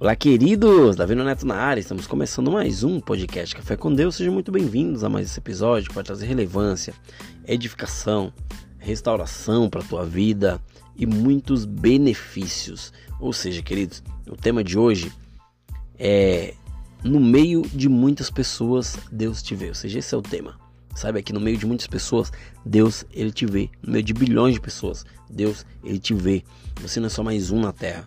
Olá, queridos! Davi Neto na área, estamos começando mais um podcast Café com Deus. Sejam muito bem-vindos a mais esse episódio que vai trazer relevância, edificação, restauração para a tua vida e muitos benefícios. Ou seja, queridos, o tema de hoje é no meio de muitas pessoas Deus te vê. Ou seja, esse é o tema. Sabe que no meio de muitas pessoas Deus ele te vê. No meio de bilhões de pessoas Deus ele te vê. Você não é só mais um na terra.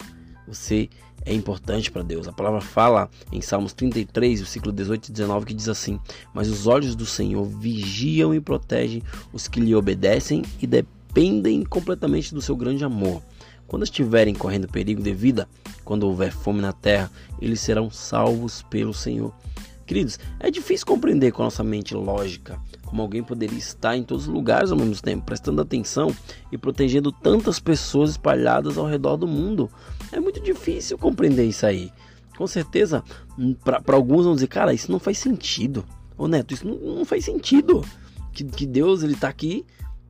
Você é importante para Deus. A palavra fala em Salmos 33, versículo 18 e 19, que diz assim: Mas os olhos do Senhor vigiam e protegem os que lhe obedecem e dependem completamente do seu grande amor. Quando estiverem correndo perigo de vida, quando houver fome na terra, eles serão salvos pelo Senhor. Queridos, é difícil compreender com a nossa mente lógica como alguém poderia estar em todos os lugares ao mesmo tempo, prestando atenção e protegendo tantas pessoas espalhadas ao redor do mundo. É muito difícil compreender isso aí. Com certeza, para alguns vão dizer, cara, isso não faz sentido. Ô Neto, isso não, não faz sentido. Que, que Deus ele tá aqui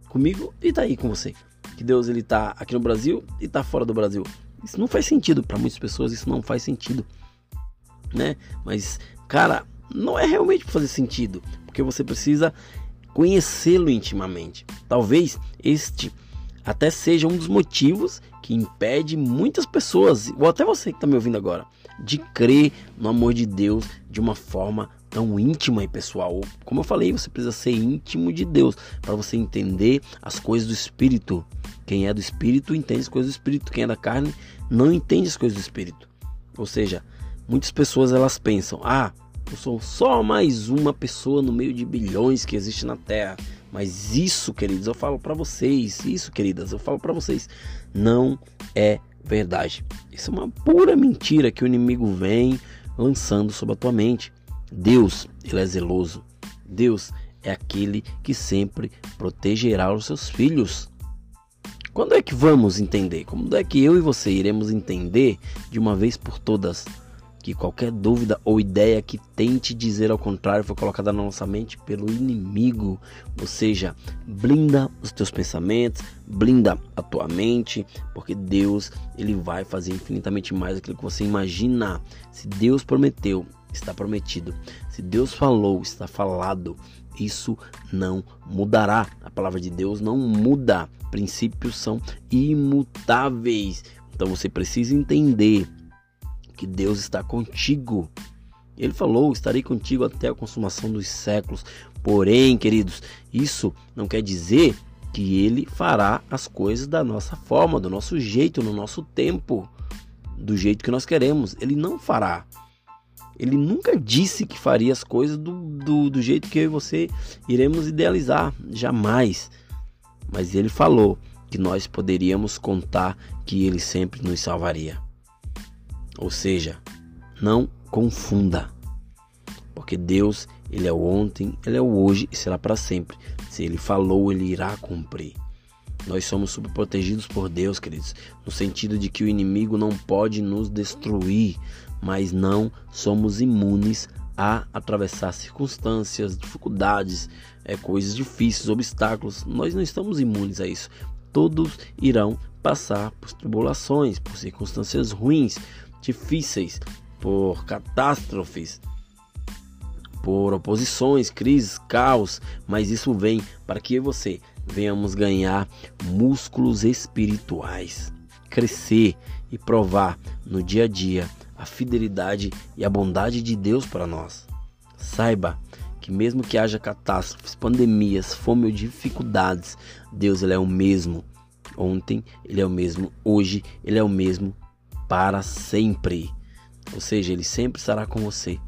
comigo e tá aí com você. Que Deus ele tá aqui no Brasil e tá fora do Brasil. Isso não faz sentido para muitas pessoas, isso não faz sentido, né? Mas, cara, não é realmente fazer sentido, porque você precisa conhecê-lo intimamente. Talvez este até seja um dos motivos que impede muitas pessoas, ou até você que está me ouvindo agora, de crer no amor de Deus de uma forma tão íntima e pessoal. Como eu falei, você precisa ser íntimo de Deus para você entender as coisas do Espírito. Quem é do Espírito entende as coisas do Espírito. Quem é da carne não entende as coisas do Espírito. Ou seja, muitas pessoas elas pensam: ah, eu sou só mais uma pessoa no meio de bilhões que existe na Terra. Mas isso, queridos, eu falo para vocês, isso, queridas, eu falo para vocês, não é verdade. Isso é uma pura mentira que o inimigo vem lançando sobre a tua mente. Deus, ele é zeloso. Deus é aquele que sempre protegerá os seus filhos. Quando é que vamos entender? Como é que eu e você iremos entender de uma vez por todas que qualquer dúvida ou ideia que tente dizer ao contrário foi colocada na nossa mente pelo inimigo. Ou seja, blinda os teus pensamentos, blinda a tua mente, porque Deus ele vai fazer infinitamente mais aquilo que você imagina. Se Deus prometeu, está prometido. Se Deus falou, está falado. Isso não mudará. A palavra de Deus não muda. Princípios são imutáveis. Então você precisa entender que Deus está contigo. Ele falou: Estarei contigo até a consumação dos séculos. Porém, queridos, isso não quer dizer que ele fará as coisas da nossa forma, do nosso jeito, no nosso tempo, do jeito que nós queremos. Ele não fará. Ele nunca disse que faria as coisas do, do, do jeito que eu e você iremos idealizar. Jamais. Mas ele falou que nós poderíamos contar que ele sempre nos salvaria. Ou seja, não confunda. Porque Deus, ele é o ontem, ele é o hoje e será para sempre. Se ele falou, ele irá cumprir. Nós somos superprotegidos por Deus, queridos, no sentido de que o inimigo não pode nos destruir, mas não somos imunes a atravessar circunstâncias, dificuldades, é, coisas difíceis, obstáculos. Nós não estamos imunes a isso. Todos irão passar por tribulações, por circunstâncias ruins, difíceis, por catástrofes, por oposições, crises, caos, mas isso vem para que você venhamos ganhar músculos espirituais, crescer e provar no dia a dia a fidelidade e a bondade de Deus para nós. Saiba que mesmo que haja catástrofes, pandemias, fome ou dificuldades, Deus ele é o mesmo. Ontem ele é o mesmo, hoje ele é o mesmo para sempre. Ou seja, ele sempre estará com você.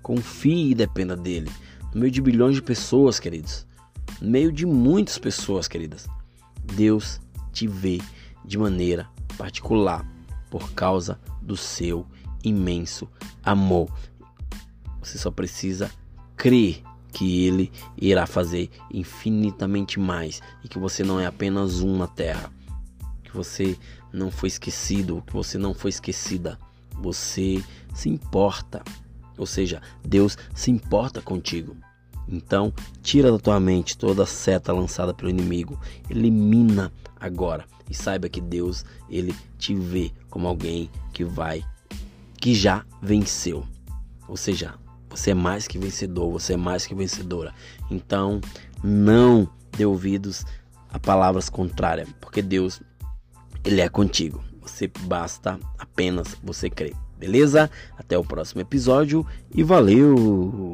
Confie e dependa dele. No meio de bilhões de pessoas, queridos. No meio de muitas pessoas, queridas. Deus te vê de maneira particular por causa do seu imenso amor. Você só precisa crer que ele irá fazer infinitamente mais e que você não é apenas um na terra. Que você não foi esquecido, que você não foi esquecida. Você se importa. Ou seja, Deus se importa contigo. Então, tira da tua mente toda a seta lançada pelo inimigo, elimina agora e saiba que Deus, ele te vê como alguém que vai que já venceu. Ou seja, você é mais que vencedor, você é mais que vencedora. Então, não dê ouvidos a palavras contrárias, porque Deus ele é contigo. Você basta apenas você crer. Beleza? Até o próximo episódio e valeu!